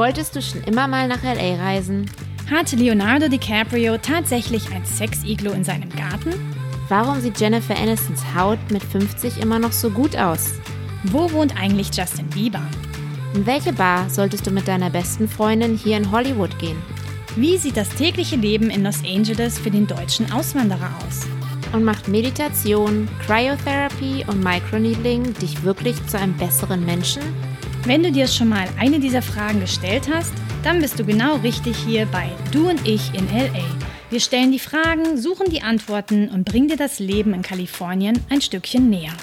Wolltest du schon immer mal nach LA reisen? Hatte Leonardo DiCaprio tatsächlich ein Sex-Iglo in seinem Garten? Warum sieht Jennifer Anistons Haut mit 50 immer noch so gut aus? Wo wohnt eigentlich Justin Bieber? In welche Bar solltest du mit deiner besten Freundin hier in Hollywood gehen? Wie sieht das tägliche Leben in Los Angeles für den deutschen Auswanderer aus? Und macht Meditation, Cryotherapy und Microneedling dich wirklich zu einem besseren Menschen? Wenn du dir schon mal eine dieser Fragen gestellt hast, dann bist du genau richtig hier bei Du und ich in LA. Wir stellen die Fragen, suchen die Antworten und bringen dir das Leben in Kalifornien ein Stückchen näher.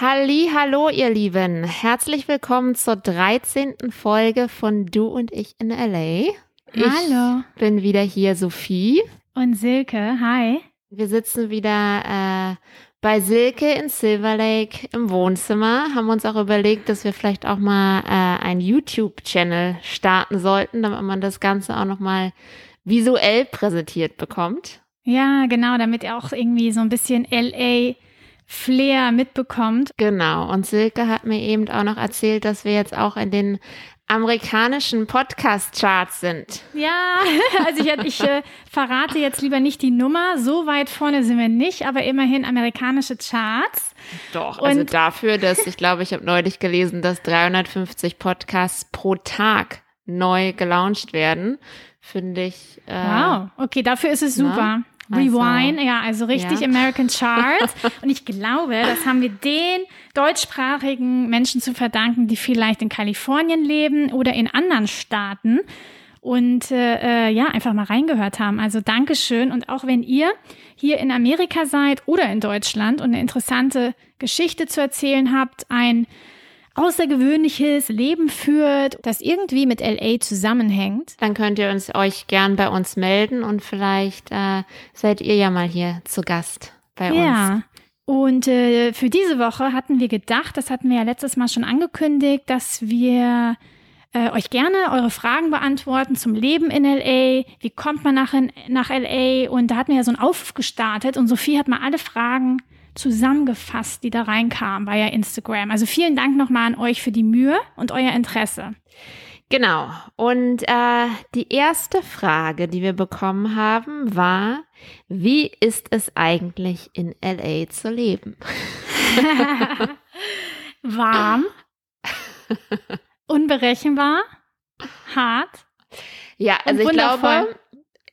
Halli, hallo ihr Lieben. Herzlich willkommen zur 13. Folge von Du und ich in LA. Hallo. Ich bin wieder hier, Sophie. Und Silke, hi. Wir sitzen wieder äh, bei Silke in Silver Lake im Wohnzimmer. Haben uns auch überlegt, dass wir vielleicht auch mal äh, einen YouTube-Channel starten sollten, damit man das Ganze auch nochmal visuell präsentiert bekommt. Ja, genau, damit ihr auch irgendwie so ein bisschen LA Flair mitbekommt. Genau. Und Silke hat mir eben auch noch erzählt, dass wir jetzt auch in den amerikanischen Podcast-Charts sind. Ja, also ich, ich äh, verrate jetzt lieber nicht die Nummer. So weit vorne sind wir nicht, aber immerhin amerikanische Charts. Doch, also Und dafür, dass ich glaube, ich habe neulich gelesen, dass 350 Podcasts pro Tag neu gelauncht werden, finde ich. Äh, wow, okay, dafür ist es super. Na? Rewind, also, ja, also richtig ja. American Charts. Und ich glaube, das haben wir den deutschsprachigen Menschen zu verdanken, die vielleicht in Kalifornien leben oder in anderen Staaten und äh, äh, ja, einfach mal reingehört haben. Also Dankeschön. Und auch wenn ihr hier in Amerika seid oder in Deutschland und eine interessante Geschichte zu erzählen habt, ein außergewöhnliches Leben führt, das irgendwie mit LA zusammenhängt. Dann könnt ihr uns euch gern bei uns melden und vielleicht äh, seid ihr ja mal hier zu Gast bei ja. uns. Ja. Und äh, für diese Woche hatten wir gedacht, das hatten wir ja letztes Mal schon angekündigt, dass wir äh, euch gerne eure Fragen beantworten zum Leben in LA. Wie kommt man nach, in, nach LA? Und da hatten wir ja so einen Aufruf gestartet und Sophie hat mal alle Fragen zusammengefasst, die da reinkamen bei Instagram. Also vielen Dank nochmal an euch für die Mühe und euer Interesse. Genau. Und äh, die erste Frage, die wir bekommen haben, war, wie ist es eigentlich in LA zu leben? Warm, unberechenbar, hart. Ja, also ich glaube,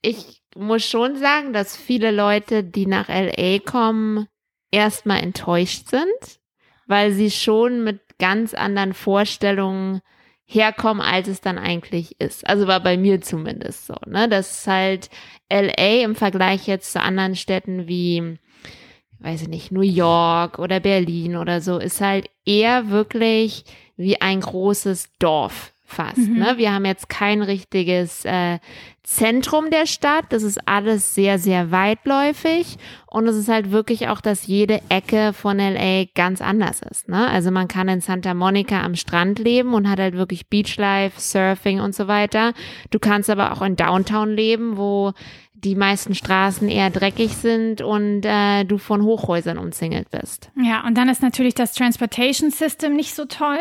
ich muss schon sagen, dass viele Leute, die nach LA kommen, erstmal enttäuscht sind, weil sie schon mit ganz anderen Vorstellungen herkommen, als es dann eigentlich ist. Also war bei mir zumindest so, ne? Das ist halt LA im Vergleich jetzt zu anderen Städten wie, weiß ich nicht, New York oder Berlin oder so, ist halt eher wirklich wie ein großes Dorf fast. Mhm. Ne? Wir haben jetzt kein richtiges äh, Zentrum der Stadt. Das ist alles sehr, sehr weitläufig. Und es ist halt wirklich auch, dass jede Ecke von LA ganz anders ist. Ne? Also man kann in Santa Monica am Strand leben und hat halt wirklich Beachlife, Surfing und so weiter. Du kannst aber auch in Downtown leben, wo die meisten Straßen eher dreckig sind und äh, du von Hochhäusern umzingelt bist. Ja, und dann ist natürlich das Transportation System nicht so toll.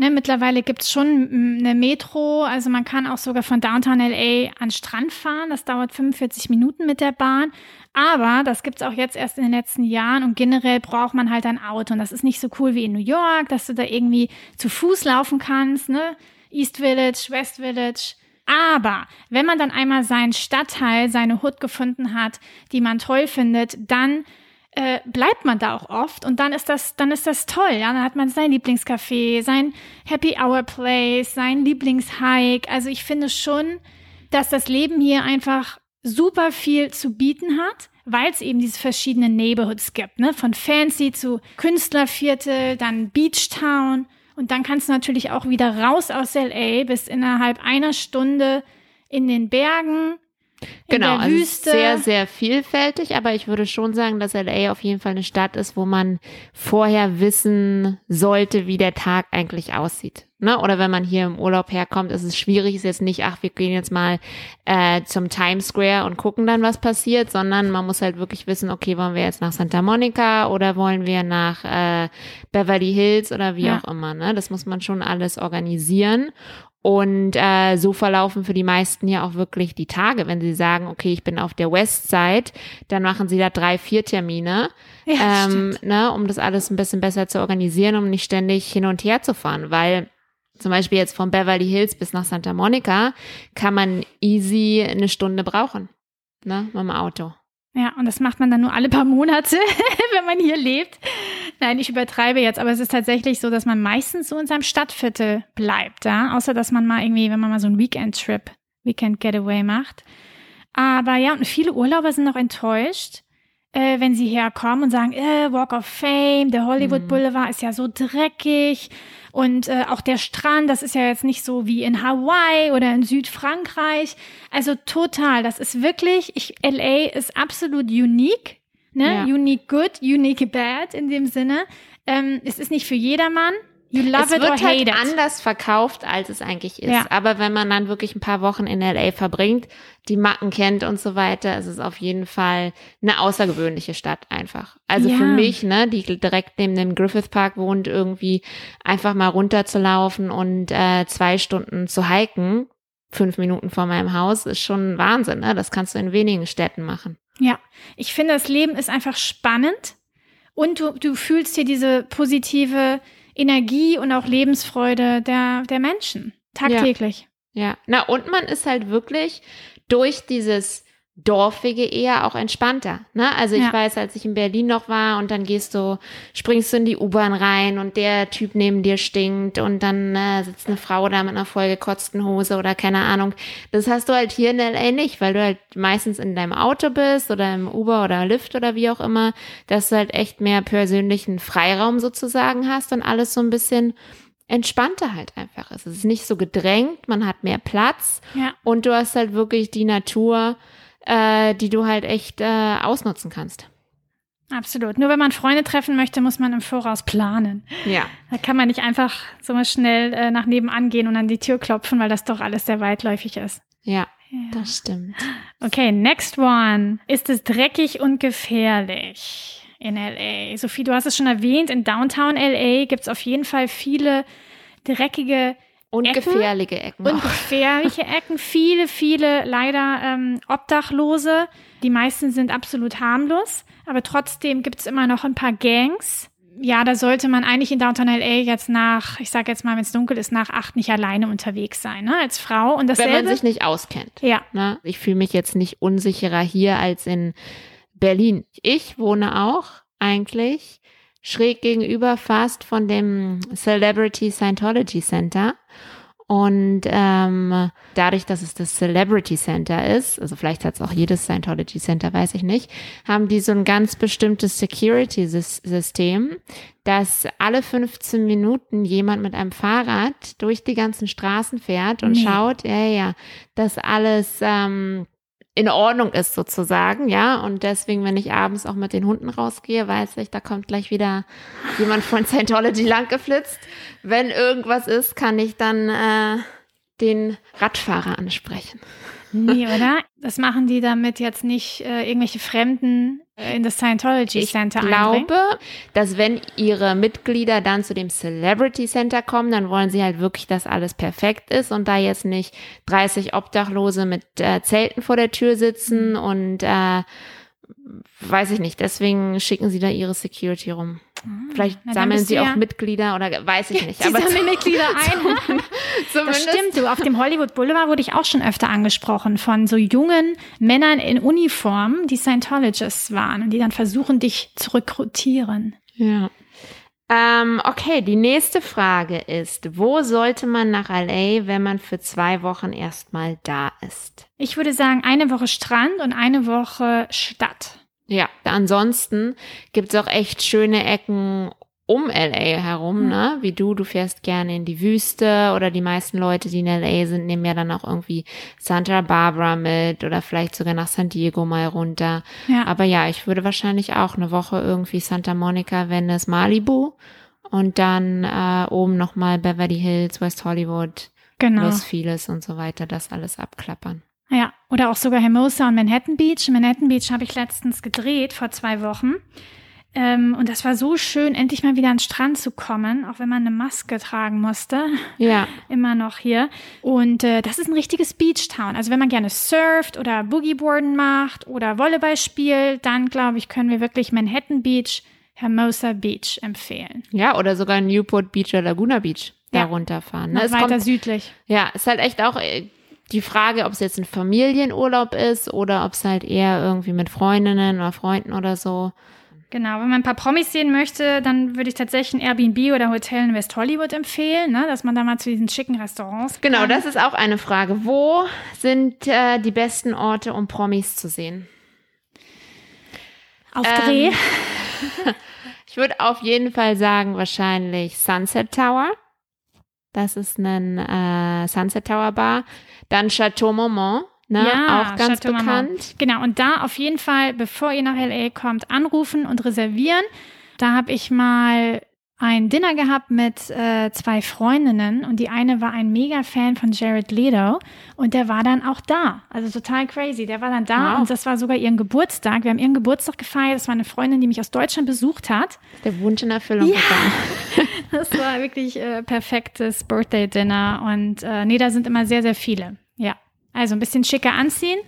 Ne, mittlerweile gibt's schon eine Metro, also man kann auch sogar von Downtown LA an Strand fahren. Das dauert 45 Minuten mit der Bahn. Aber das gibt's auch jetzt erst in den letzten Jahren und generell braucht man halt ein Auto. Und das ist nicht so cool wie in New York, dass du da irgendwie zu Fuß laufen kannst, ne? East Village, West Village. Aber wenn man dann einmal seinen Stadtteil, seine Hood gefunden hat, die man toll findet, dann äh, bleibt man da auch oft und dann ist das, dann ist das toll, ja. Dann hat man sein Lieblingscafé, sein Happy Hour Place, sein Lieblingshike. Also ich finde schon, dass das Leben hier einfach super viel zu bieten hat, weil es eben diese verschiedenen Neighborhoods gibt, ne? Von Fancy zu Künstlerviertel, dann Beachtown und dann kannst du natürlich auch wieder raus aus LA bis innerhalb einer Stunde in den Bergen Genau, also Wüste. sehr, sehr vielfältig, aber ich würde schon sagen, dass LA auf jeden Fall eine Stadt ist, wo man vorher wissen sollte, wie der Tag eigentlich aussieht. Ne? Oder wenn man hier im Urlaub herkommt, ist es schwierig, ist jetzt nicht, ach, wir gehen jetzt mal äh, zum Times Square und gucken dann, was passiert, sondern man muss halt wirklich wissen, okay, wollen wir jetzt nach Santa Monica oder wollen wir nach äh, Beverly Hills oder wie Ja. auch immer. Ne? Das muss man schon alles organisieren. Und äh, so verlaufen für die meisten ja auch wirklich die Tage. Wenn sie sagen, okay, ich bin auf der Westside, dann machen sie da drei, vier Termine, Ja, ähm, stimmt. ne, um das alles ein bisschen besser zu organisieren, um nicht ständig hin und her zu fahren. Weil zum Beispiel jetzt von Beverly Hills bis nach Santa Monica kann man easy eine Stunde brauchen. Ne, mit dem Auto. Ja, und das macht man dann nur alle paar Monate, wenn man hier lebt. Nein, ich übertreibe jetzt, aber es ist tatsächlich so, dass man meistens so in seinem Stadtviertel bleibt, ja. Außer dass man mal irgendwie, wenn man mal so einen Weekend-Trip, Weekend-Getaway macht. Aber ja, und viele Urlauber sind noch enttäuscht, äh, wenn sie herkommen und sagen, äh, Walk of Fame, der Hollywood Mhm. Boulevard ist ja so dreckig und äh, auch der Strand, das ist ja jetzt nicht so wie in Hawaii oder in Südfrankreich. Also total, das ist wirklich, ich, LA ist absolut unique, ne? Ja. Unique good, unique bad in dem Sinne. Ähm, es ist nicht für jedermann. You love es it or wird hate halt it. anders verkauft, als es eigentlich ist. Ja. Aber wenn man dann wirklich ein paar Wochen in LA verbringt, die Macken kennt und so weiter, ist es auf jeden Fall eine außergewöhnliche Stadt einfach. Also Ja. für mich, ne, die direkt neben dem Griffith Park wohnt, irgendwie einfach mal runterzulaufen und äh, zwei Stunden zu hiken, fünf Minuten vor meinem Haus, ist schon Wahnsinn. Ne? Das kannst du in wenigen Städten machen. Ja, ich finde, das Leben ist einfach spannend und du, du fühlst hier diese positive Energie und auch Lebensfreude der, der Menschen tagtäglich. Ja, na und man ist halt wirklich durch dieses Dorfige eher auch entspannter. Ne? Also ich Ja. weiß, als ich in Berlin noch war und dann gehst du, springst du in die U-Bahn rein und der Typ neben dir stinkt und dann äh, sitzt eine Frau da mit einer vollgekotzten Hose oder keine Ahnung. Das hast du halt hier in LA nicht, weil du halt meistens in deinem Auto bist oder im Uber oder Lyft oder wie auch immer, dass du halt echt mehr persönlichen Freiraum sozusagen hast und alles so ein bisschen entspannter halt einfach ist. Es ist nicht so gedrängt, man hat mehr Platz Ja. und du hast halt wirklich die Natur, äh, die du halt echt äh, ausnutzen kannst. Absolut. Nur wenn man Freunde treffen möchte, muss man im Voraus planen. Ja. Da kann man nicht einfach so mal schnell äh, nach nebenan gehen und an die Tür klopfen, weil das doch alles sehr weitläufig ist. Ja, Ja. das stimmt. Okay, next one. Ist es dreckig und gefährlich in LA? Sophie, du hast es schon erwähnt, in Downtown LA gibt es auf jeden Fall viele dreckige Und Ecken gefährliche Ecken. und gefährliche Ecken. Viele, viele leider ähm, Obdachlose. Die meisten sind absolut harmlos, aber trotzdem gibt es immer noch ein paar Gangs. Ja, da sollte man eigentlich in Downtown LA jetzt nach, ich sag jetzt mal, wenn es dunkel ist, nach acht nicht alleine unterwegs sein, ne? Als Frau. Und Wenn dasselbe. man sich nicht auskennt. ja, Ne? Ich fühle mich jetzt nicht unsicherer hier als in Berlin. Ich wohne auch eigentlich schräg gegenüber fast von dem Celebrity Scientology Center. Und ähm, dadurch, dass es das Celebrity Center ist, also vielleicht hat es auch jedes Scientology Center, weiß ich nicht, haben die so ein ganz bestimmtes Security-System, dass alle 15 Minuten jemand mit einem Fahrrad durch die ganzen Straßen fährt und Nee. schaut, ja, ja, dass alles ähm, in Ordnung ist sozusagen, ja. Und deswegen, wenn ich abends auch mit den Hunden rausgehe, weiß ich, da kommt gleich wieder jemand von Scientology langgeflitzt. Wenn irgendwas ist, kann ich dann äh, den Radfahrer ansprechen. nee, oder? Das machen die damit jetzt nicht äh, irgendwelche Fremden in das Scientology Ich Center einbringen. glaube, dass wenn ihre Mitglieder dann zu dem Celebrity Center kommen, dann wollen sie halt wirklich, dass alles perfekt ist und da jetzt nicht 30 Obdachlose mit äh, Zelten vor der Tür sitzen Mhm. und äh, weiß ich nicht. Deswegen schicken sie da ihre Security rum. Vielleicht Na, dann sammeln sie du auch ja- Mitglieder oder weiß ich nicht. Sie sammeln Mitglieder ein. Das stimmt, du. Auf dem Hollywood Boulevard wurde ich auch schon öfter angesprochen von so jungen Männern in Uniform, die Scientologists waren und die dann versuchen, dich zu rekrutieren. Ja. Ähm, okay, die nächste Frage ist, wo sollte man nach LA, wenn man für zwei Wochen erstmal da ist? Ich würde sagen, eine Woche Strand und eine Woche Stadt. Ja, ansonsten gibt's auch echt schöne Ecken um LA herum, ne? Wie du, du fährst gerne in die Wüste oder die meisten Leute, die in LA sind, nehmen ja dann auch irgendwie Santa Barbara mit oder vielleicht sogar nach San Diego mal runter. Ja. Aber ja, ich würde wahrscheinlich auch eine Woche irgendwie Santa Monica, Venice, Malibu und dann äh, oben nochmal Beverly Hills, West Hollywood, Genau. Los Feliz und so weiter, das alles abklappern. Ja, oder auch sogar Hermosa und Manhattan Beach. Manhattan Beach habe ich letztens gedreht vor zwei Wochen. Ähm, und das war so schön, endlich mal wieder an den Strand zu kommen, auch wenn man eine Maske tragen musste. Ja, Immer noch hier. Und äh, das ist ein richtiges Beachtown. Also wenn man gerne surft oder Boogieboarden macht oder Volleyball spielt, dann glaube ich, können wir wirklich Manhattan Beach, Hermosa Beach empfehlen. ja, oder sogar Newport Beach oder Laguna Beach da Ja. runterfahren. Ne? Noch Es weiter kommt, südlich. ja, ist halt echt auch äh, die Frage, ob es jetzt ein Familienurlaub ist oder ob es halt eher irgendwie mit Freundinnen oder Freunden oder so. Genau, wenn man ein paar Promis sehen möchte, dann würde ich tatsächlich ein Airbnb oder Hotel in West Hollywood empfehlen, ne? dass man da mal zu diesen schicken Restaurants Genau, kann. das ist auch eine Frage. Wo sind äh, die besten Orte, um Promis zu sehen? Auf Ähm, Dreh. Ich würde auf jeden Fall sagen, wahrscheinlich Sunset Tower. Das ist ein äh, Sunset Tower Bar. Dann Chateau Marmont, ne? auch ganz Chateau Marmont. bekannt. Genau, und da auf jeden Fall, bevor ihr nach LA kommt, anrufen und reservieren. Da habe ich mal ein Dinner gehabt mit äh, zwei Freundinnen und die eine war ein Mega-Fan von Jared Leto und der war dann auch da. Also total crazy. Der war dann da Wow. und das war sogar ihren Geburtstag. Wir haben ihren Geburtstag gefeiert. Das war eine Freundin, die mich aus Deutschland besucht hat. Der Wunsch in Erfüllung Ja. gegangen. Das war wirklich äh, perfektes Birthday-Dinner und äh, nee, da sind immer sehr, sehr viele. Ja, also ein bisschen schicker anziehen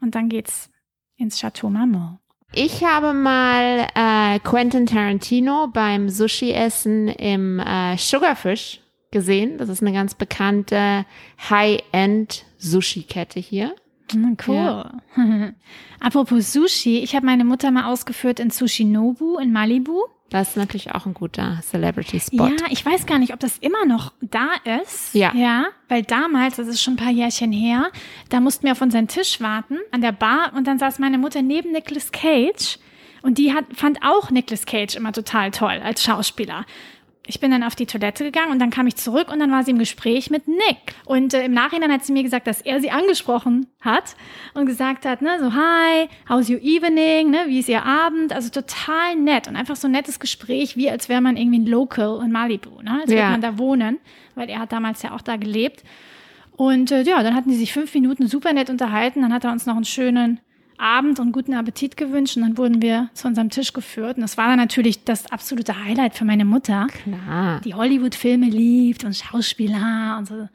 und dann geht's ins Chateau Marmont. Ich habe mal äh, Quentin Tarantino beim Sushi-Essen im äh, Sugarfish gesehen. Das ist eine ganz bekannte High-End-Sushi-Kette hier. Hm, cool. Apropos Sushi, ich habe meine Mutter mal ausgeführt in Sushi Nobu in Malibu. Das ist natürlich auch ein guter Celebrity-Spot. Ja, ich weiß gar nicht, ob das immer noch da ist. Ja. Ja, weil damals, das ist schon ein paar Jährchen her, da mussten wir auf unseren Tisch warten an der Bar und dann saß meine Mutter neben Nicolas Cage und die hat, fand auch Nicolas Cage immer total toll als Schauspieler. Ich bin dann auf die Toilette gegangen und dann kam ich zurück und dann war sie im Gespräch mit Nick. Und äh, im Nachhinein hat sie mir gesagt, dass er sie angesprochen hat und gesagt hat, ne, so, hi, how's your evening, ne, wie ist ihr Abend? Also total nett und einfach so ein nettes Gespräch, wie als wäre man irgendwie ein Local in Malibu, ne, als würde Ja. man da wohnen, weil er hat damals ja auch da gelebt. Und äh, ja, dann hatten die sich fünf Minuten super nett unterhalten. Dann hat er uns noch einen schönen Abend und guten Appetit gewünscht. Und dann wurden wir zu unserem Tisch geführt. Und das war dann natürlich das absolute Highlight für meine Mutter, Klar. die Hollywood-Filme liebt und Schauspieler und so.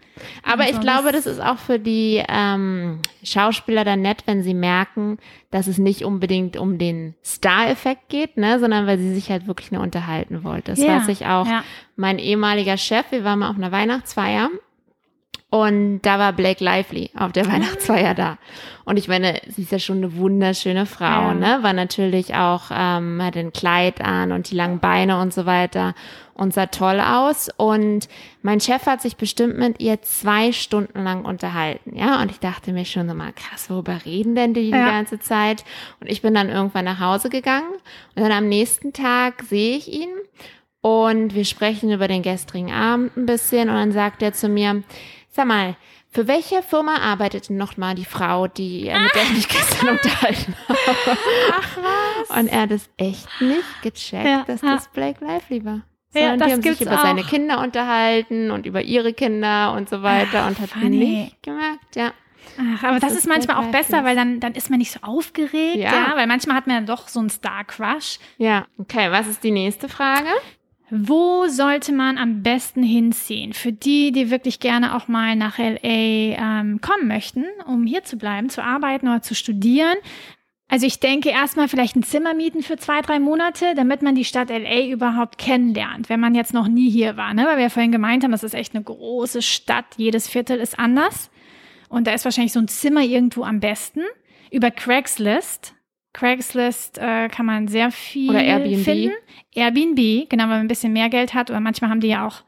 Aber Und ich so. glaube, das ist auch für die ähm, Schauspieler dann nett, wenn sie merken, dass es nicht unbedingt um den Star-Effekt geht, ne, sondern weil sie sich halt wirklich nur unterhalten wollte. Das Ja, weiß ich auch. ja. Mein ehemaliger Chef, wir waren mal auf einer Weihnachtsfeier und da war Blake Lively auf der Weihnachtsfeier da. Und ich meine, sie ist ja schon eine wunderschöne Frau, Ja. ne? War natürlich auch, ähm, hat ein Kleid an und die langen Beine und so weiter und sah toll aus. Und mein Chef hat sich bestimmt mit ihr zwei Stunden lang unterhalten, ja? Und ich dachte mir schon so mal, krass, worüber reden denn die die Ja. ganze Zeit? Und ich bin dann irgendwann nach Hause gegangen und dann am nächsten Tag sehe ich ihn und wir sprechen über den gestrigen Abend ein bisschen und dann sagt er zu mir, sag mal, für welche Firma arbeitet denn noch mal die Frau, die, äh, mit der ich mich gestern unterhalten habe? Ach was. Und er hat es echt nicht gecheckt, Ja, dass ja. das Blake Lively war. Ja, Sondern das die haben sich über seine auch. Kinder unterhalten und über ihre Kinder und so weiter Ach, und hat funny. nicht gemerkt, ja. Ach, aber das, Das ist ist manchmal auch besser, weil dann, dann ist man nicht so aufgeregt, Ja. ja. weil manchmal hat man ja doch so einen Star-Crush. Ja, okay, was ist die nächste Frage? Wo sollte man am besten hinziehen? Für die, die wirklich gerne auch mal nach LA ähm, kommen möchten, um hier zu bleiben, zu arbeiten oder zu studieren. Also ich denke erstmal vielleicht ein Zimmer mieten für zwei, drei Monate, damit man die Stadt LA überhaupt kennenlernt, wenn man jetzt noch nie hier war. Ne? Weil wir ja vorhin gemeint haben, das ist echt eine große Stadt, jedes Viertel ist anders. Und da ist wahrscheinlich so ein Zimmer irgendwo am besten. Über Craigslist. Craigslist äh, kann man sehr viel Oder Airbnb. finden. Airbnb, genau, wenn man ein bisschen mehr Geld hat. Oder manchmal haben die ja auch,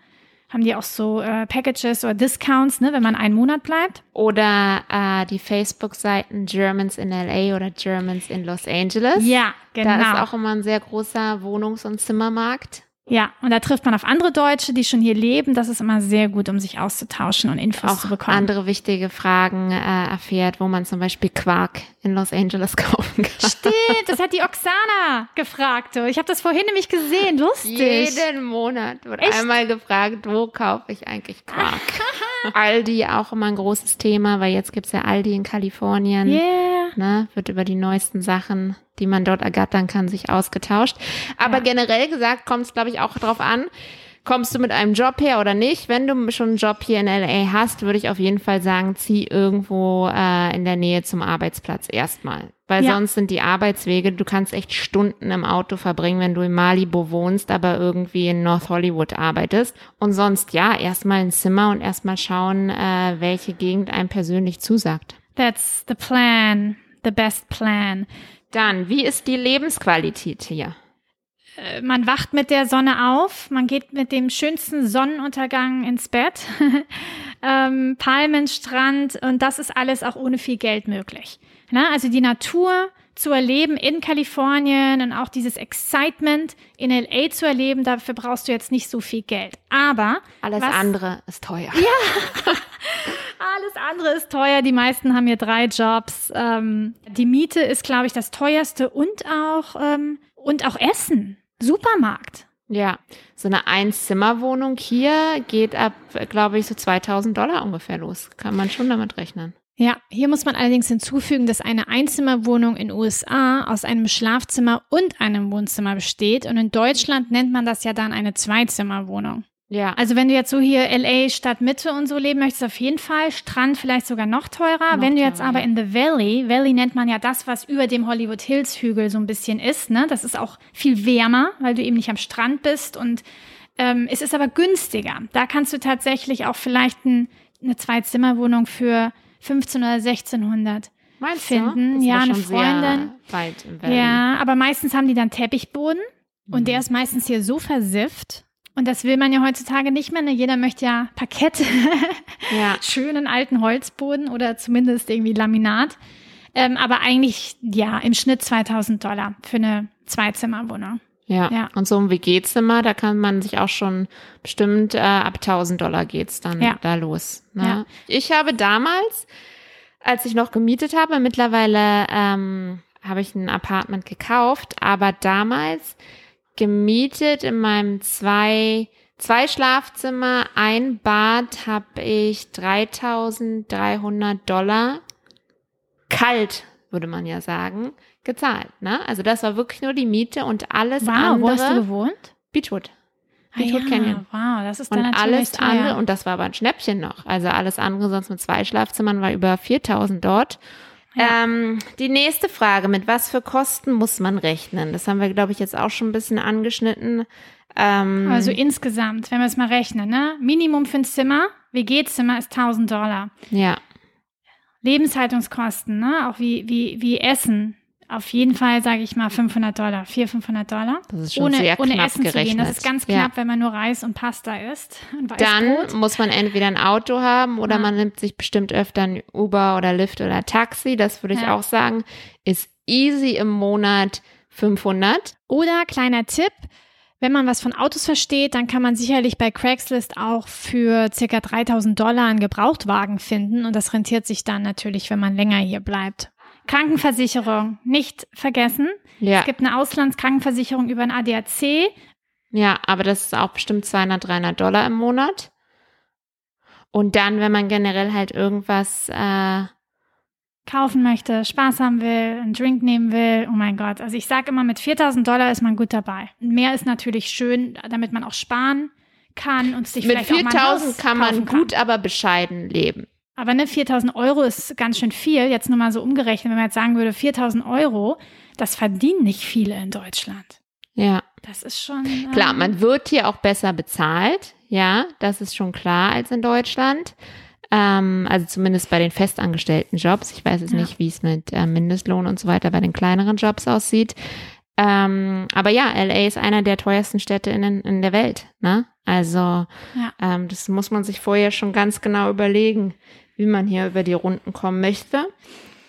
haben die auch so äh, Packages oder Discounts, ne, wenn man einen Monat bleibt. Oder äh, die Facebook-Seiten Germans in LA oder Germans in Los Angeles. Ja, genau. Da ist auch immer ein sehr großer Wohnungs- und Zimmermarkt. Ja, und da trifft man auf andere Deutsche, die schon hier leben. Das ist immer sehr gut, um sich auszutauschen und Infos Auch zu bekommen. andere wichtige Fragen äh, erfährt, wo man zum Beispiel Quark in Los Angeles kaufen kann. Stimmt, das hat die Oksana gefragt. Ich habe das vorhin nämlich gesehen. Lustig. Jeden Monat wird Echt? einmal gefragt, wo kaufe ich eigentlich Quark? Aldi auch immer ein großes Thema, weil jetzt gibt's ja Aldi in Kalifornien. Yeah. Ne, wird über die neuesten Sachen, die man dort ergattern kann, sich ausgetauscht. Aber Ja. generell gesagt kommt es, glaube ich, auch drauf an, kommst du mit einem Job her oder nicht. Wenn du schon einen Job hier in LA hast, würde ich auf jeden Fall sagen, zieh irgendwo äh, in der Nähe zum Arbeitsplatz erstmal. Weil Ja. sonst sind die Arbeitswege, du kannst echt Stunden im Auto verbringen, wenn du in Malibu wohnst, aber irgendwie in North Hollywood arbeitest. Und sonst ja, erstmal ein Zimmer und erstmal schauen, äh, welche Gegend einem persönlich zusagt. That's the plan. The best plan. Dann, wie ist die Lebensqualität hier? Äh, Man wacht mit der Sonne auf, man geht mit dem schönsten Sonnenuntergang ins Bett, ähm, Palmenstrand und das ist alles auch ohne viel Geld möglich. Na, also die Natur zu erleben in Kalifornien und auch dieses Excitement in LA zu erleben, dafür brauchst du jetzt nicht so viel Geld. Aber Alles was- andere ist teuer. alles andere ist teuer. Die meisten haben hier drei Jobs. Ähm, die Miete ist, glaube ich, das teuerste und auch ähm, und auch Essen. Supermarkt. Ja, so eine Einzimmerwohnung hier geht ab, glaube ich, so 2000 Dollar ungefähr los. Kann man schon damit rechnen. Ja, hier muss man allerdings hinzufügen, dass eine Einzimmerwohnung in USA aus einem Schlafzimmer und einem Wohnzimmer besteht und in Deutschland nennt man das ja dann eine Zweizimmerwohnung. Ja, Also wenn du jetzt so hier LA Stadtmitte und so leben möchtest, auf jeden Fall. Strand vielleicht sogar noch teurer. Noch wenn du jetzt teurer, aber ja. in the Valley, Valley nennt man ja das, was über dem Hollywood Hills Hügel so ein bisschen ist, ne? Das ist auch viel wärmer, weil du eben nicht am Strand bist und ähm, es ist aber günstiger. Da kannst du tatsächlich auch vielleicht ein, eine Zwei-Zimmer-Wohnung für 15 oder 1600 meinst finden. Ja, eine Freundin. Ja, aber meistens haben die dann Teppichboden und Mhm. der ist meistens hier so versifft. Und das will man ja heutzutage nicht mehr. Ne? Jeder möchte ja Parkett, Ja, schönen alten Holzboden oder zumindest irgendwie Laminat. Ähm, aber eigentlich, ja, im Schnitt 2000 Dollar für eine Zweizimmerwohnung. ja, Ja. Und so ein WG-Zimmer, da kann man sich auch schon bestimmt äh, ab 1000 Dollar geht's dann Ja. da los. Ne? Ja. Ich habe damals, als ich noch gemietet habe, mittlerweile ähm, habe ich ein Apartment gekauft, aber damals gemietet in meinem zwei, zwei Schlafzimmer, ein Bad habe ich 3300 Dollar kalt, würde man ja sagen, gezahlt. Ne? Also das war wirklich nur die Miete und alles Wow, andere. wo hast du gewohnt? Beachwood. Ah, Beachwood Canyon. Wow, das ist dann Und alles teuer. andere, und das war aber ein Schnäppchen noch. Also alles andere sonst mit zwei Schlafzimmern war über 4000 dort. Ja. Ähm, die nächste Frage, mit was für Kosten muss man rechnen? Das haben wir, glaube ich, jetzt auch schon ein bisschen angeschnitten. Ähm, Also insgesamt, wenn wir es mal rechnen, ne? Minimum für ein Zimmer, WG-Zimmer ist 1000 Dollar. ja, Lebenshaltungskosten, ne? Auch wie, wie, wie Essen. Auf jeden Fall, sage ich mal, 500 Dollar, 400, 500 Dollar. das ist schon ohne, sehr ohne knapp Essen gerechnet. zu gehen. Das ist ganz Ja. knapp, wenn man nur Reis und Pasta isst. Und Dann muss man entweder ein Auto haben oder Ja. man nimmt sich bestimmt öfter ein Uber oder Lyft oder Taxi. Das würde ich Ja. auch sagen, ist easy im Monat 500. Oder kleiner Tipp, wenn man was von Autos versteht, dann kann man sicherlich bei Craigslist auch für circa 3000 Dollar einen Gebrauchtwagen finden und das rentiert sich dann natürlich, wenn man länger hier bleibt. Krankenversicherung nicht vergessen. Ja, Es gibt eine Auslandskrankenversicherung über ein ADAC. ja, aber das ist auch bestimmt 200, 300 Dollar im Monat. Und dann, wenn man generell halt irgendwas, äh, kaufen möchte, Spaß haben will, einen Drink nehmen will, oh mein Gott. Also ich sage immer, mit 4000 Dollar ist man gut dabei. Mehr ist natürlich schön, damit man auch sparen kann und sich mit vielleicht auch mal ein 4000 Haus kann man gut, aber bescheiden leben. Aber ne, 4000 Euro ist ganz schön viel. Jetzt nur mal so umgerechnet, wenn man jetzt sagen würde, 4000 Euro, das verdienen nicht viele in Deutschland. Ja. Das ist schon. Ähm, Klar, man wird hier auch besser bezahlt, ja, das ist schon klar als in Deutschland. Ähm, also zumindest bei den festangestellten Jobs. Ich weiß jetzt Ja. nicht, wie es mit äh, Mindestlohn und so weiter bei den kleineren Jobs aussieht. Ähm, aber ja, LA ist einer der teuersten Städte in, in der Welt. Ne? Also Ja. ähm, das muss man sich vorher schon ganz genau überlegen, wie man hier über die Runden kommen möchte.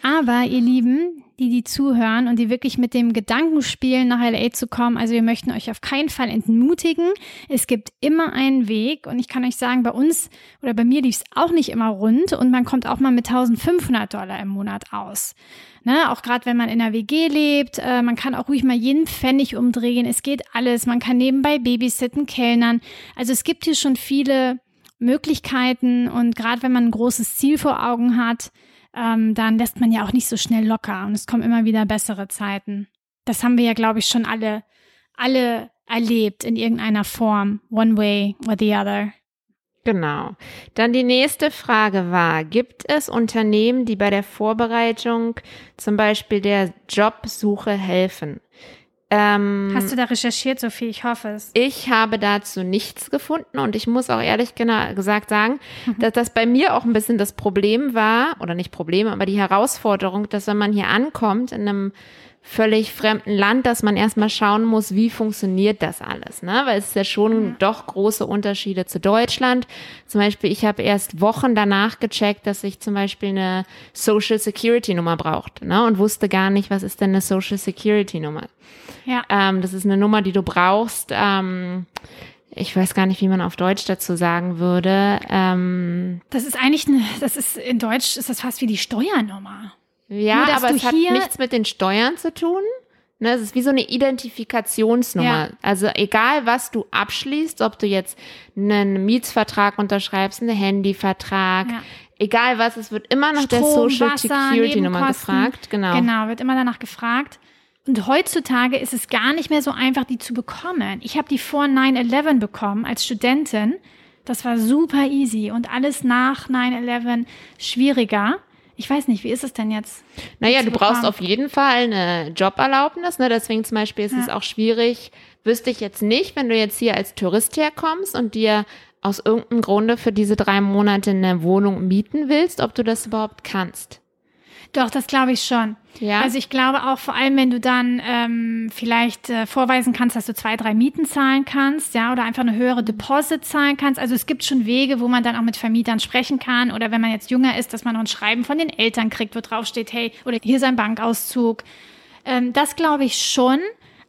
Aber ihr Lieben, die die zuhören und die wirklich mit dem Gedanken spielen, nach LA zu kommen, also wir möchten euch auf keinen Fall entmutigen. Es gibt immer einen Weg und ich kann euch sagen, bei uns oder bei mir lief es auch nicht immer rund und man kommt auch mal mit 1500 Dollar im Monat aus. Ne, auch gerade wenn man in einer WG lebt, äh, man kann auch ruhig mal jeden Pfennig umdrehen. Es geht alles. Man kann nebenbei babysitten, kellnern. Also es gibt hier schon viele Möglichkeiten und gerade wenn man ein großes Ziel vor Augen hat, ähm, dann lässt man ja auch nicht so schnell locker und es kommen immer wieder bessere Zeiten. Das haben wir ja, glaube ich, schon alle, alle erlebt in irgendeiner Form, one way or the other. Genau. Dann die nächste Frage war, gibt es Unternehmen, die bei der Vorbereitung zum Beispiel der Jobsuche helfen? Ähm, Hast du da recherchiert, Sophie? Ich hoffe es. Ich habe dazu nichts gefunden und ich muss auch ehrlich gesagt sagen, mhm. dass das bei mir auch ein bisschen das Problem war, oder nicht Problem, aber die Herausforderung, dass wenn man hier ankommt in einem völlig fremden Land, dass man erstmal schauen muss, wie funktioniert das alles, ne? Weil es ist ja schon ja. doch große Unterschiede zu Deutschland. Zum Beispiel, ich habe erst Wochen danach gecheckt, dass ich zum Beispiel eine Social Security Nummer brauchte, ne? Und wusste gar nicht, was ist denn eine Social Security Nummer. Ja. Ähm, das ist eine Nummer, die du brauchst. Ähm, ich weiß gar nicht, wie man auf Deutsch dazu sagen würde. Ähm, das ist eigentlich eine, das ist in Deutsch ist das fast wie die Steuernummer. Ja, Nur, aber es hat nichts mit den Steuern zu tun. Ne, es ist wie so eine Identifikationsnummer. Ja. Also egal, was du abschließt, ob du jetzt einen Mietsvertrag unterschreibst, einen Handyvertrag, ja. egal was, es wird immer nach Strom, der Social Wasser, Security Nummer gefragt. Genau. Genau, wird immer danach gefragt. Und heutzutage ist es gar nicht mehr so einfach, die zu bekommen. Ich habe die vor 9-11 bekommen als Studentin. Das war super easy und alles nach 9-11 schwieriger. Ich weiß nicht, wie ist es denn jetzt? Naja, du brauchst auf jeden Fall eine Joberlaubnis. Ne? Deswegen zum Beispiel ist ja. es auch schwierig, wüsste ich jetzt nicht, wenn du jetzt hier als Tourist herkommst und dir aus irgendeinem Grunde für diese drei Monate eine Wohnung mieten willst, ob du das überhaupt kannst. Doch, das glaube ich schon. Ja. Also ich glaube auch vor allem, wenn du dann ähm, vielleicht äh, vorweisen kannst, dass du zwei, drei Mieten zahlen kannst, ja, oder einfach eine höhere Deposit zahlen kannst. Also es gibt schon Wege, wo man dann auch mit Vermietern sprechen kann. Oder wenn man jetzt jünger ist, dass man noch ein Schreiben von den Eltern kriegt, wo drauf steht, hey, oder hier ist ein Bankauszug. Ähm, das glaube ich schon.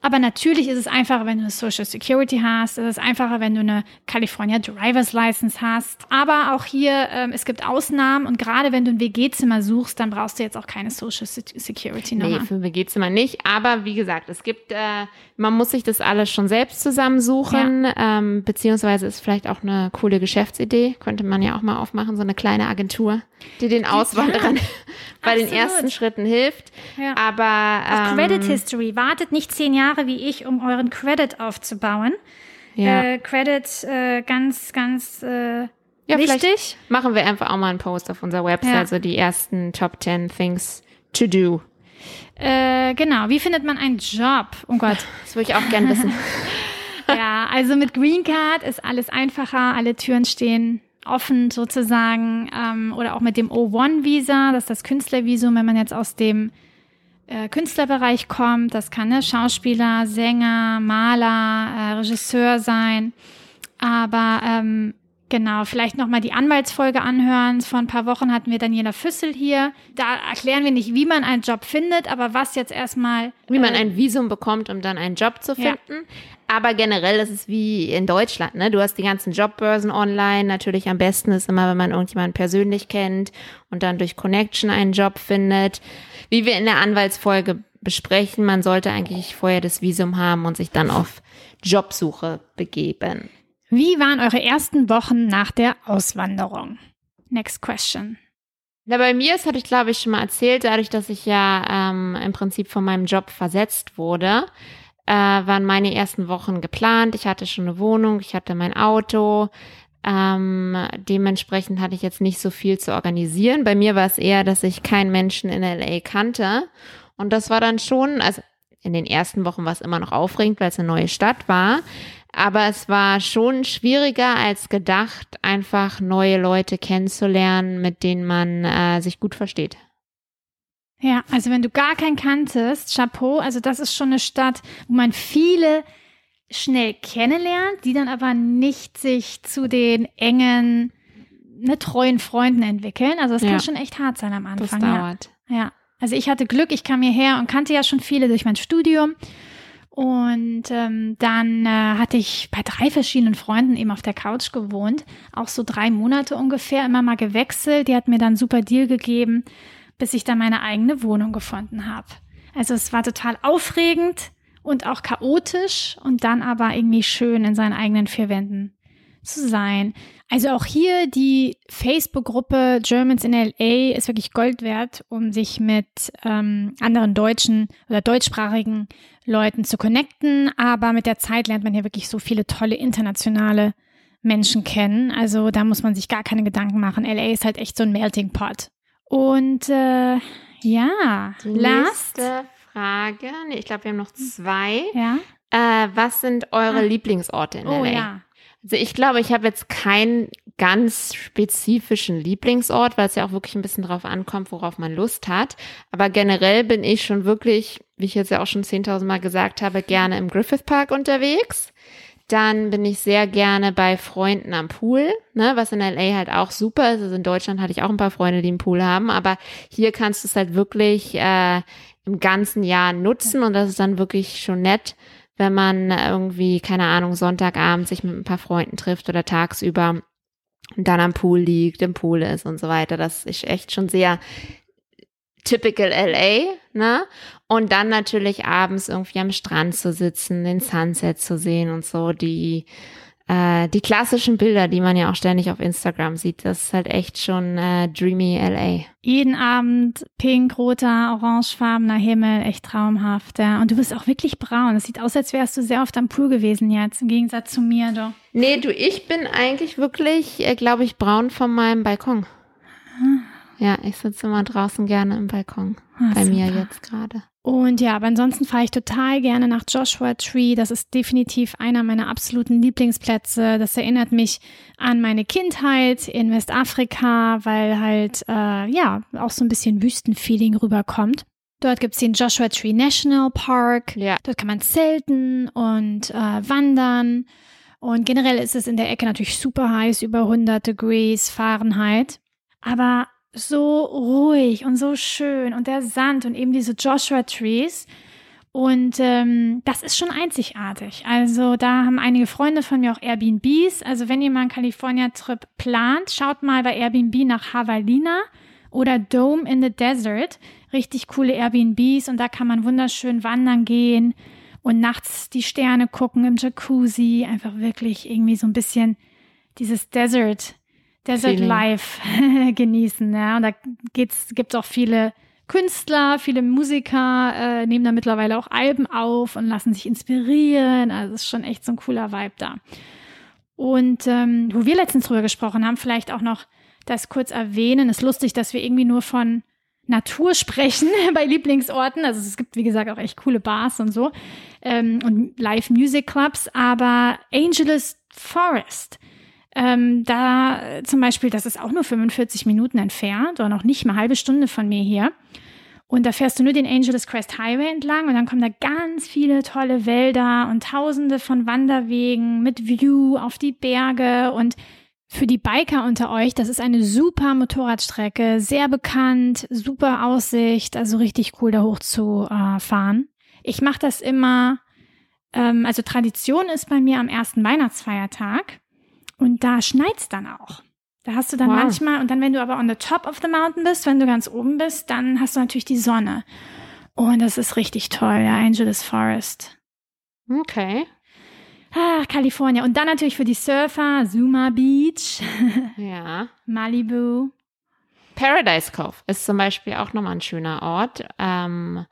Aber natürlich ist es einfacher, wenn du eine Social Security hast. Es ist einfacher, wenn du eine California Driver's License hast. Aber auch hier, ähm, es gibt Ausnahmen. Und gerade wenn du ein WG-Zimmer suchst, dann brauchst du jetzt auch keine Social Security Nummer. Nee, für ein WG-Zimmer nicht. Aber wie gesagt, es gibt, äh, man muss sich das alles schon selbst zusammensuchen. Ja. Ähm, beziehungsweise ist vielleicht auch eine coole Geschäftsidee. Könnte man ja auch mal aufmachen, so eine kleine Agentur, die den Auswanderern ja. bei Absolut. den ersten Schritten hilft. Ja. Aber ähm, Credit History. Wartet nicht zehn Jahre wie ich, um euren Credit aufzubauen. Ja. Äh, Credit äh, ganz, ganz äh, ja, wichtig. Machen wir einfach auch mal einen Post auf unserer Website, ja. also die ersten Top 10 Things to do. Äh, genau. Wie findet man einen Job? Oh Gott. Das würde ich auch gerne wissen. ja, also mit Green Card ist alles einfacher. Alle Türen stehen offen sozusagen ähm, oder auch mit dem O1-Visa, das ist das Künstlervisum, wenn man jetzt aus dem äh, Künstlerbereich kommt. Das kann ne, Schauspieler, Sänger, Maler, äh, Regisseur sein. Aber ähm, Genau, vielleicht nochmal die Anwaltsfolge anhören. Vor ein paar Wochen hatten wir Daniela Füssel hier. Da erklären wir nicht, wie man einen Job findet, aber was jetzt erstmal. Wie man äh, ein Visum bekommt, um dann einen Job zu finden. Ja. Aber generell ist es wie in Deutschland, ne? Du hast die ganzen Jobbörsen online. Natürlich am besten ist immer, wenn man irgendjemanden persönlich kennt und dann durch Connection einen Job findet. Wie wir in der Anwaltsfolge besprechen, man sollte eigentlich vorher das Visum haben und sich dann auf Jobsuche begeben. Wie waren eure ersten Wochen nach der Auswanderung? Next question. Na, bei mir, das hatte ich glaube ich schon mal erzählt, dadurch, dass ich ja ähm, im Prinzip von meinem Job versetzt wurde, äh, waren meine ersten Wochen geplant. Ich hatte schon eine Wohnung, ich hatte mein Auto. Ähm, dementsprechend hatte ich jetzt nicht so viel zu organisieren. Bei mir war es eher, dass ich keinen Menschen in LA kannte. Und das war dann schon, also in den ersten Wochen war es immer noch aufregend, weil es eine neue Stadt war. Aber es war schon schwieriger als gedacht, einfach neue Leute kennenzulernen, mit denen man äh, sich gut versteht. Ja, also wenn du gar keinen kanntest, Chapeau, also das ist schon eine Stadt, wo man viele schnell kennenlernt, die dann aber nicht sich zu den engen, ne, treuen Freunden entwickeln. Also es ja. kann schon echt hart sein am Anfang. Das dauert. Ja. ja. Also ich hatte Glück, ich kam hierher und kannte ja schon viele durch mein Studium. Und ähm, dann äh, hatte ich bei drei verschiedenen Freunden eben auf der Couch gewohnt, auch so drei Monate ungefähr, immer mal gewechselt. Die hat mir dann super Deal gegeben, bis ich dann meine eigene Wohnung gefunden habe. Also es war total aufregend und auch chaotisch und dann aber irgendwie schön in seinen eigenen vier Wänden zu sein. Also auch hier die Facebook-Gruppe Germans in LA ist wirklich Gold wert, um sich mit ähm, anderen deutschen oder deutschsprachigen Leuten zu connecten. Aber mit der Zeit lernt man hier wirklich so viele tolle internationale Menschen kennen. Also da muss man sich gar keine Gedanken machen. LA ist halt echt so ein Melting Pot. Und äh, ja, die last. Nächste Frage. Nee, ich glaube, wir haben noch zwei. Ja. Äh, was sind eure ah. Lieblingsorte in oh, LA? Ja. Also ich glaube, ich habe jetzt keinen ganz spezifischen Lieblingsort, weil es ja auch wirklich ein bisschen drauf ankommt, worauf man Lust hat. Aber generell bin ich schon wirklich, wie ich jetzt ja auch schon 10.000 Mal gesagt habe, gerne im Griffith Park unterwegs. Dann bin ich sehr gerne bei Freunden am Pool, ne, was in LA halt auch super ist. Also in Deutschland hatte ich auch ein paar Freunde, die einen Pool haben, aber hier kannst du es halt wirklich äh, im ganzen Jahr nutzen und das ist dann wirklich schon nett, wenn man irgendwie, keine Ahnung, Sonntagabend sich mit ein paar Freunden trifft oder tagsüber und dann am Pool liegt, im Pool ist und so weiter. Das ist echt schon sehr typical LA, ne? Und dann natürlich abends irgendwie am Strand zu sitzen, den Sunset zu sehen und so, die äh, die klassischen Bilder, die man ja auch ständig auf Instagram sieht, das ist halt echt schon äh, dreamy LA. Jeden Abend pink, roter, orangefarbener Himmel, echt traumhaft. Ja. Und du bist auch wirklich braun. Es sieht aus, als wärst du sehr oft am Pool gewesen jetzt, im Gegensatz zu mir doch. Nee, du, ich bin eigentlich wirklich, äh, glaube ich, braun von meinem Balkon. Ja, ich sitze immer draußen gerne im Balkon. Ah, bei super. mir jetzt gerade. Und ja, aber ansonsten fahre ich total gerne nach Joshua Tree. Das ist definitiv einer meiner absoluten Lieblingsplätze. Das erinnert mich an meine Kindheit in Westafrika, weil halt, äh, ja, auch so ein bisschen Wüstenfeeling rüberkommt. Dort gibt's den Joshua Tree National Park. Ja. Dort kann man zelten und äh, wandern. Und generell ist es in der Ecke natürlich super heiß, über 100 Degrees Fahrenheit. Aber so ruhig und so schön und der Sand und eben diese Joshua Trees. Und ähm, das ist schon einzigartig. Also da haben einige Freunde von mir auch Airbnbs. Also wenn ihr mal einen California-Trip plant, schaut mal bei Airbnb nach Javalina oder Dome in the Desert. Richtig coole Airbnbs und da kann man wunderschön wandern gehen und nachts die Sterne gucken im Jacuzzi. Einfach wirklich irgendwie so ein bisschen dieses Desert Desert Feeling. Life genießen. Ja, und da geht's, gibt's auch viele Künstler, viele Musiker äh, nehmen da mittlerweile auch Alben auf und lassen sich inspirieren. Also es ist schon echt so ein cooler Vibe da. Und ähm, wo wir letztens drüber gesprochen haben, vielleicht auch noch das kurz erwähnen. Ist lustig, dass wir irgendwie nur von Natur sprechen bei Lieblingsorten. Also es gibt, wie gesagt, auch echt coole Bars und so ähm, und Live-Music-Clubs. Aber Angeles Forest ähm, da zum Beispiel, das ist auch nur 45 Minuten entfernt oder noch nicht mal eine halbe Stunde von mir hier. Und da fährst du nur den Angeles Crest Highway entlang und dann kommen da ganz viele tolle Wälder und tausende von Wanderwegen mit View auf die Berge und für die Biker unter euch, das ist eine super Motorradstrecke, sehr bekannt, super Aussicht, also richtig cool da hoch zu äh, fahren. Ich mache das immer, ähm, also Tradition ist bei mir am ersten Weihnachtsfeiertag. Und da schneit's dann auch. Da hast du dann wow. manchmal, und dann, wenn du aber on the top of the mountain bist, wenn du ganz oben bist, dann hast du natürlich die Sonne. Und das ist richtig toll, ja, Angeles Forest. Okay. Ah, Kalifornien. Und dann natürlich für die Surfer, Zuma Beach. ja. Malibu. Paradise Cove ist zum Beispiel auch nochmal ein schöner Ort, ähm,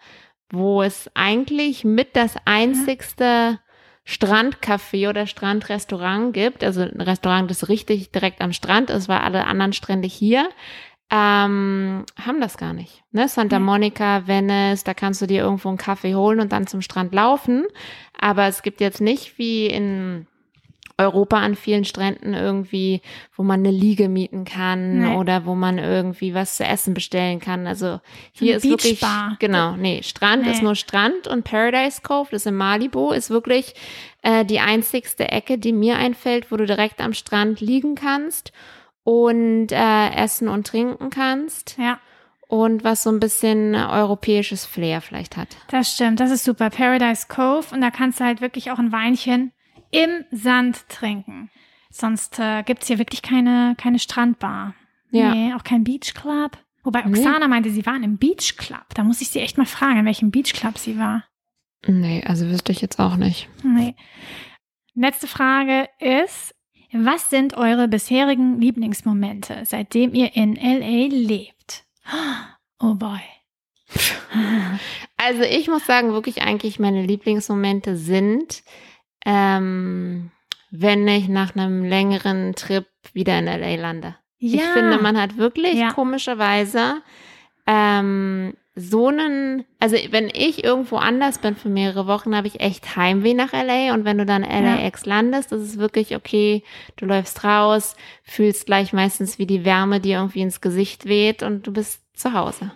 wo es eigentlich mit das einzigste Strandcafé oder Strandrestaurant gibt, also ein Restaurant, das richtig direkt am Strand ist, weil alle anderen Strände hier ähm, haben das gar nicht. Ne? Santa Monica, Venice, da kannst du dir irgendwo einen Kaffee holen und dann zum Strand laufen. Aber es gibt jetzt nicht wie in Europa an vielen Stränden irgendwie, wo man eine Liege mieten kann nee. oder wo man irgendwie was zu essen bestellen kann. Also hier ist wirklich genau, nee, Strand nee. ist nur Strand und Paradise Cove, das ist in Malibu, ist wirklich äh, die einzigste Ecke, die mir einfällt, wo du direkt am Strand liegen kannst und äh, essen und trinken kannst. Ja. und was so ein bisschen europäisches Flair vielleicht hat. Das stimmt, das ist super. Paradise Cove und da kannst du halt wirklich auch ein Weinchen im Sand trinken. Sonst äh, gibt's hier wirklich keine, keine Strandbar. Ja. Nee, auch kein Beach Club. Wobei Oksana meinte, sie waren im Beach Club. Da muss ich sie echt mal fragen, in welchem Beach Club sie war. Nee, also wüsste ich jetzt auch nicht. Nee. Letzte Frage ist, was sind eure bisherigen Lieblingsmomente, seitdem ihr in LA lebt? Oh boy. Also ich muss sagen, wirklich eigentlich meine Lieblingsmomente sind, ähm, wenn ich nach einem längeren Trip wieder in LA lande. Ja. Ich finde, man hat wirklich Ja. komischerweise ähm, so einen, also wenn ich irgendwo anders bin für mehrere Wochen, habe ich echt Heimweh nach LA und wenn du dann LAX landest, das ist wirklich okay, du läufst raus, fühlst gleich meistens wie die Wärme dir irgendwie ins Gesicht weht und du bist zu Hause.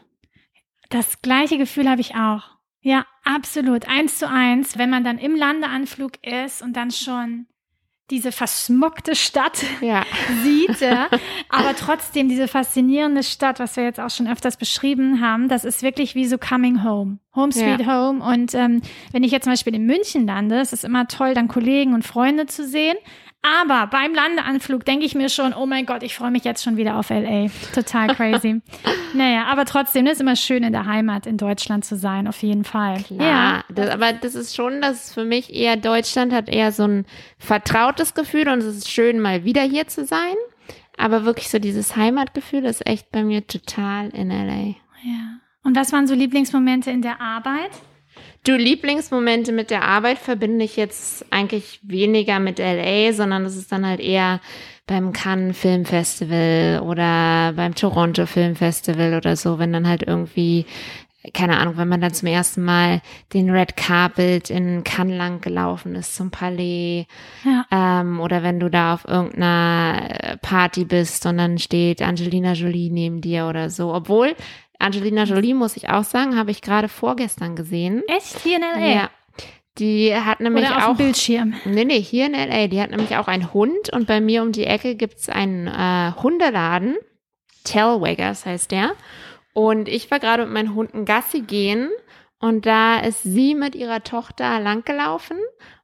Das gleiche Gefühl habe ich auch. Ja, absolut. Eins zu eins, wenn man dann im Landeanflug ist und dann schon diese versmockte Stadt Ja. sieht, ja. aber trotzdem diese faszinierende Stadt, was wir jetzt auch schon öfters beschrieben haben, das ist wirklich wie so Coming Home, Home Sweet Home. Und ähm, wenn ich jetzt zum Beispiel in München lande, ist es immer toll, dann Kollegen und Freunde zu sehen. Aber beim Landeanflug denke ich mir schon, oh mein Gott, ich freue mich jetzt schon wieder auf LA. Total crazy. naja, aber trotzdem, das ist immer schön, in der Heimat in Deutschland zu sein, auf jeden Fall. Ja, das, aber das ist schon, dass für mich eher Deutschland hat eher so ein vertrautes Gefühl und es ist schön, mal wieder hier zu sein. Aber wirklich so dieses Heimatgefühl ist echt bei mir total in LA. ja. Und was waren so Lieblingsmomente in der Arbeit? Du Lieblingsmomente mit der Arbeit verbinde ich jetzt eigentlich weniger mit LA, sondern das ist dann halt eher beim Cannes Film Festival oder beim Toronto Film Festival oder so, wenn dann halt irgendwie keine Ahnung, wenn man dann zum ersten Mal den Red Carpet in Cannes lang gelaufen ist zum Palais Ja. ähm, oder wenn du da auf irgendeiner Party bist und dann steht Angelina Jolie neben dir oder so. Obwohl Angelina Jolie, muss ich auch sagen, habe ich gerade vorgestern gesehen. Echt? Hier in LA? Ja. Die hat nämlich Oder auf auch. dem Bildschirm? Nee, nee, hier in LA. Die hat nämlich auch einen Hund und bei mir um die Ecke gibt's einen äh, Hundeladen. Tailwaggers heißt der. Und ich war gerade mit meinen Hunden Gassi gehen und da ist sie mit ihrer Tochter langgelaufen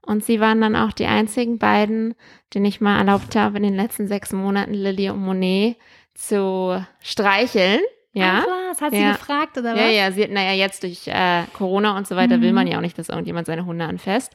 und sie waren dann auch die einzigen beiden, denen ich mal erlaubt habe, in den letzten sechs Monaten Lilly und Monet zu streicheln. Ja. Was, hat sie Ja. gefragt oder was? Ja, ja, sie, naja, jetzt durch äh, Corona und so weiter will Mhm. man ja auch nicht, dass irgendjemand seine Hunde anfasst.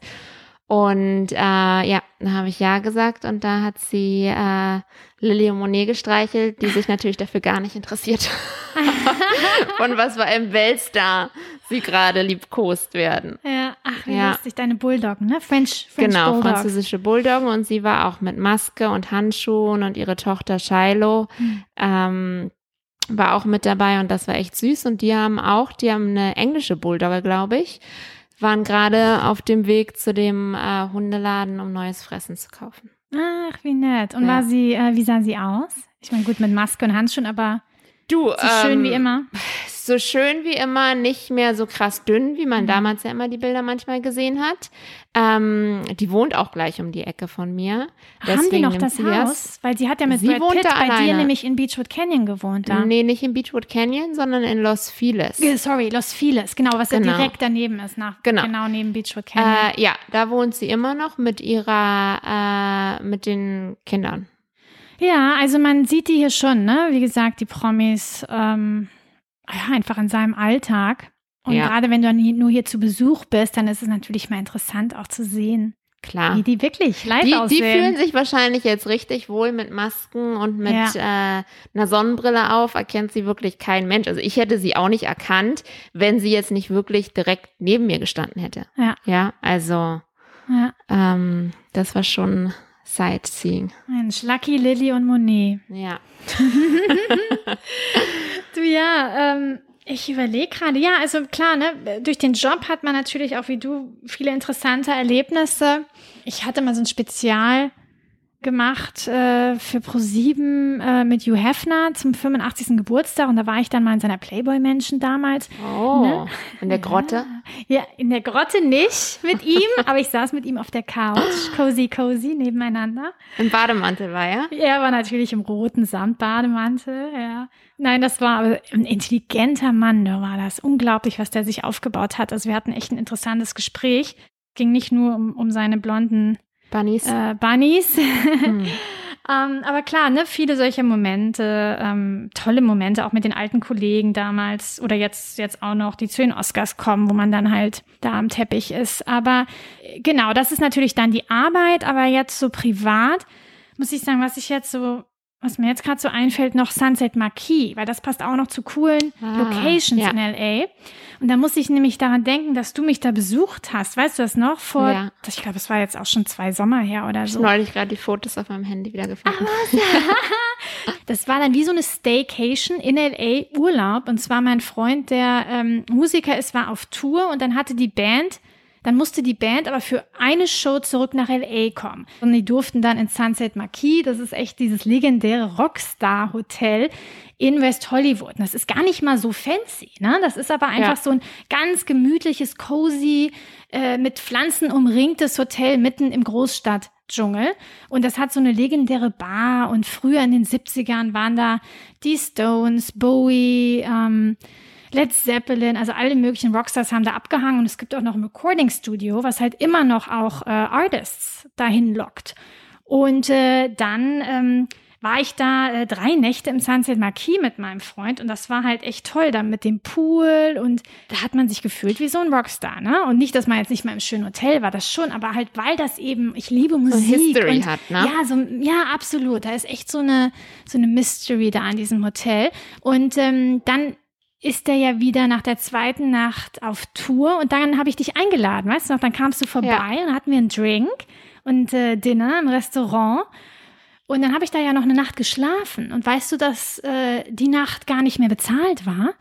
Und äh, ja, da habe ich ja gesagt und da hat sie äh, Lilly und Monet gestreichelt, die sich natürlich dafür gar nicht interessiert. Von was für einem Weltstar sie gerade liebkost werden. Ja, ach, wie Ja. lustig, deine Bulldoggen, ne? French, French genau, Bulldogs. französische Bulldoggen und sie war auch mit Maske und Handschuhen und ihre Tochter Shiloh Hm. ähm, war auch mit dabei und das war echt süß und die haben auch, die haben eine englische Bulldogge, glaube ich, waren gerade auf dem Weg zu dem äh, Hundeladen, um neues Fressen zu kaufen. Ach, wie nett. Und Ja. war sie, äh, wie sah sie aus? Ich meine, gut, mit Maske und Handschuhen, aber Du, so schön wie immer. So schön wie immer, nicht mehr so krass dünn, wie Mhm. man damals ja immer die Bilder manchmal gesehen hat. Ähm, die wohnt auch gleich um die Ecke von mir. Haben die noch das. Haus? Weil sie hat ja mit Sie Brad Pitt bei dir alleine. nämlich in Beachwood Canyon gewohnt da. Nee, nicht in Beachwood Canyon, sondern in Los Feliz. Sorry, Los Feliz, genau, was Genau. ja direkt daneben ist, nach, Genau. genau neben Beachwood Canyon. Äh, ja, da wohnt sie immer noch mit ihrer, äh, mit den Kindern. Ja, also man sieht die hier schon, ne? Wie gesagt, die Promis ähm, ja, einfach in seinem Alltag. Und Ja. gerade wenn du nur hier zu Besuch bist, dann ist es natürlich mal interessant auch zu sehen, Klar. wie die wirklich live Die, die aussehen. fühlen sich wahrscheinlich jetzt richtig wohl mit Masken und mit äh, einer Sonnenbrille auf. Erkennt sie wirklich kein Mensch. Also ich hätte sie auch nicht erkannt, wenn sie jetzt nicht wirklich direkt neben mir gestanden hätte. Ja. Ja, also ja, ähm, das war schon Sightseeing. Mensch, Lucky, Lilly und Monet. Ja. Du ja, ähm, ich überlege gerade, ja, also klar, ne, durch den Job hat man natürlich auch wie du viele interessante Erlebnisse. Ich hatte mal so ein Spezial gemacht äh, für Pro7 äh, mit Hugh Hefner zum 85. Geburtstag und da war ich dann mal in seiner Playboy-Menschen damals. Oh, Ne? in der Grotte. Ja, in der Grotte nicht mit ihm, aber ich saß mit ihm auf der Couch, cozy, cozy, nebeneinander. Im Bademantel war er? Er war natürlich im roten Samtbademantel, ja. Nein, das war aber ein intelligenter Mann, da war das. Unglaublich, was der sich aufgebaut hat. Also wir hatten echt ein interessantes Gespräch. Ging nicht nur um, um seine blonden Bunnies. Äh, Bunnies. Hm. ähm, aber klar, ne, viele solche Momente, ähm, tolle Momente, auch mit den alten Kollegen damals oder jetzt, jetzt auch noch, die zu den Oscars kommen, wo man dann halt da am Teppich ist. Aber äh, genau, das ist natürlich dann die Arbeit, aber jetzt so privat, muss ich sagen, was ich jetzt so was mir jetzt gerade so einfällt, noch Sunset Marquis, weil das passt auch noch zu coolen ah, Locations ja. in LA. Und da muss ich nämlich daran denken, dass du mich da besucht hast. Weißt du das noch? Vor, ja. ich glaube, es war jetzt auch schon zwei Sommer her oder so. Ich neulich gerade die Fotos auf meinem Handy wieder gefunden. Ah, das war dann wie so eine Staycation in LA Urlaub. Und zwar mein Freund, der ähm, Musiker ist, war auf Tour und dann hatte die Band dann musste die Band aber für eine Show zurück nach LA kommen. Und die durften dann in Sunset Marquis, das ist echt dieses legendäre Rockstar-Hotel in West Hollywood. Und das ist gar nicht mal so fancy, ne? Das ist aber einfach ja. so ein ganz gemütliches, cozy, äh, mit Pflanzen umringtes Hotel mitten im Großstadtdschungel. Und das hat so eine legendäre Bar. Und früher in den 70ern waren da die Stones, Bowie, ähm, Led Zeppelin, also alle möglichen Rockstars haben da abgehangen und es gibt auch noch ein Recording Studio, was halt immer noch auch äh, Artists dahin lockt. Und äh, dann ähm, war ich da äh, drei Nächte im Sunset Marquis mit meinem Freund und das war halt echt toll, dann mit dem Pool und da hat man sich gefühlt wie so ein Rockstar, ne? Und nicht, dass man jetzt nicht mal im schönen Hotel war, das schon, aber halt, weil das eben, ich liebe Musik. So History und, hat, ne? Ja, so, ja, absolut. Da ist echt so eine, so eine Mystery da an diesem Hotel. Und ähm, dann ist er ja wieder nach der zweiten Nacht auf Tour und dann habe ich dich eingeladen, weißt du noch? Dann kamst du vorbei ja. und hatten wir einen Drink und äh, Dinner im Restaurant und dann habe ich da ja noch eine Nacht geschlafen. Und weißt du, dass äh, die Nacht gar nicht mehr bezahlt war?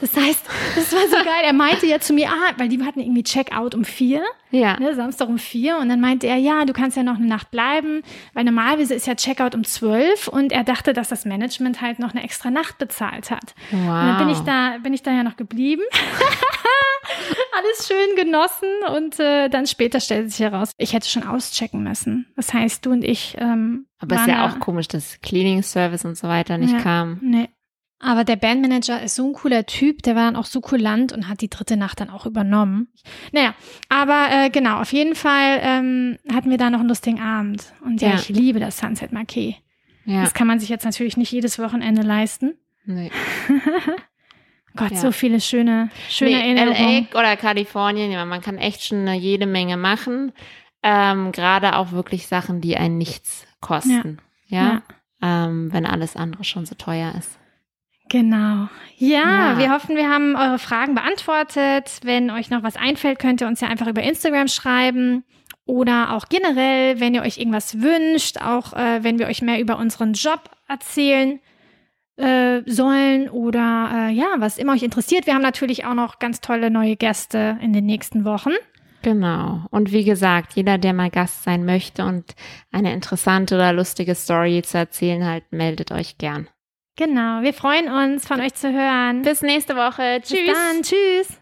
Das heißt, das war so geil. Er meinte ja zu mir, ah, weil die hatten irgendwie Checkout um vier, ja. ne, Samstag um vier. Und dann meinte er, ja, du kannst ja noch eine Nacht bleiben, weil normalerweise ist ja Checkout um zwölf. Und er dachte, dass das Management halt noch eine extra Nacht bezahlt hat. Wow. Und dann bin ich da, bin ich da ja noch geblieben. alles schön genossen und äh, dann später stellte sich heraus, ich hätte schon auschecken müssen. Das heißt, du und ich. Ähm, Aber es ist ja auch komisch, dass Cleaning Service und so weiter nicht ja, kam. Nee. Aber der Bandmanager ist so ein cooler Typ, der war dann auch so kulant und hat die dritte Nacht dann auch übernommen. Naja, aber äh, genau, auf jeden Fall ähm, hatten wir da noch einen lustigen Abend. Und ja, ja. ich liebe das Sunset Marquis. Ja. Das kann man sich jetzt natürlich nicht jedes Wochenende leisten. Nee. Gott, ja. so viele schöne, schöne nee, Erinnerungen. LA oder Kalifornien, ja, man kann echt schon jede Menge machen. Ähm, Gerade auch wirklich Sachen, die einen nichts kosten. Ja. ja? Ähm, wenn alles andere schon so teuer ist. Genau. Ja, ja, wir hoffen, wir haben eure Fragen beantwortet. Wenn euch noch was einfällt, könnt ihr uns ja einfach über Instagram schreiben. Oder auch generell, wenn ihr euch irgendwas wünscht, auch äh, wenn wir euch mehr über unseren Job erzählen äh, sollen oder äh, ja, was immer euch interessiert. Wir haben natürlich auch noch ganz tolle neue Gäste in den nächsten Wochen. Genau. Und wie gesagt, jeder, der mal Gast sein möchte und eine interessante oder lustige Story zu erzählen hat, meldet euch gern. Genau. Wir freuen uns, von euch zu hören. Bis nächste Woche. Tschüss. Bis dann. Tschüss.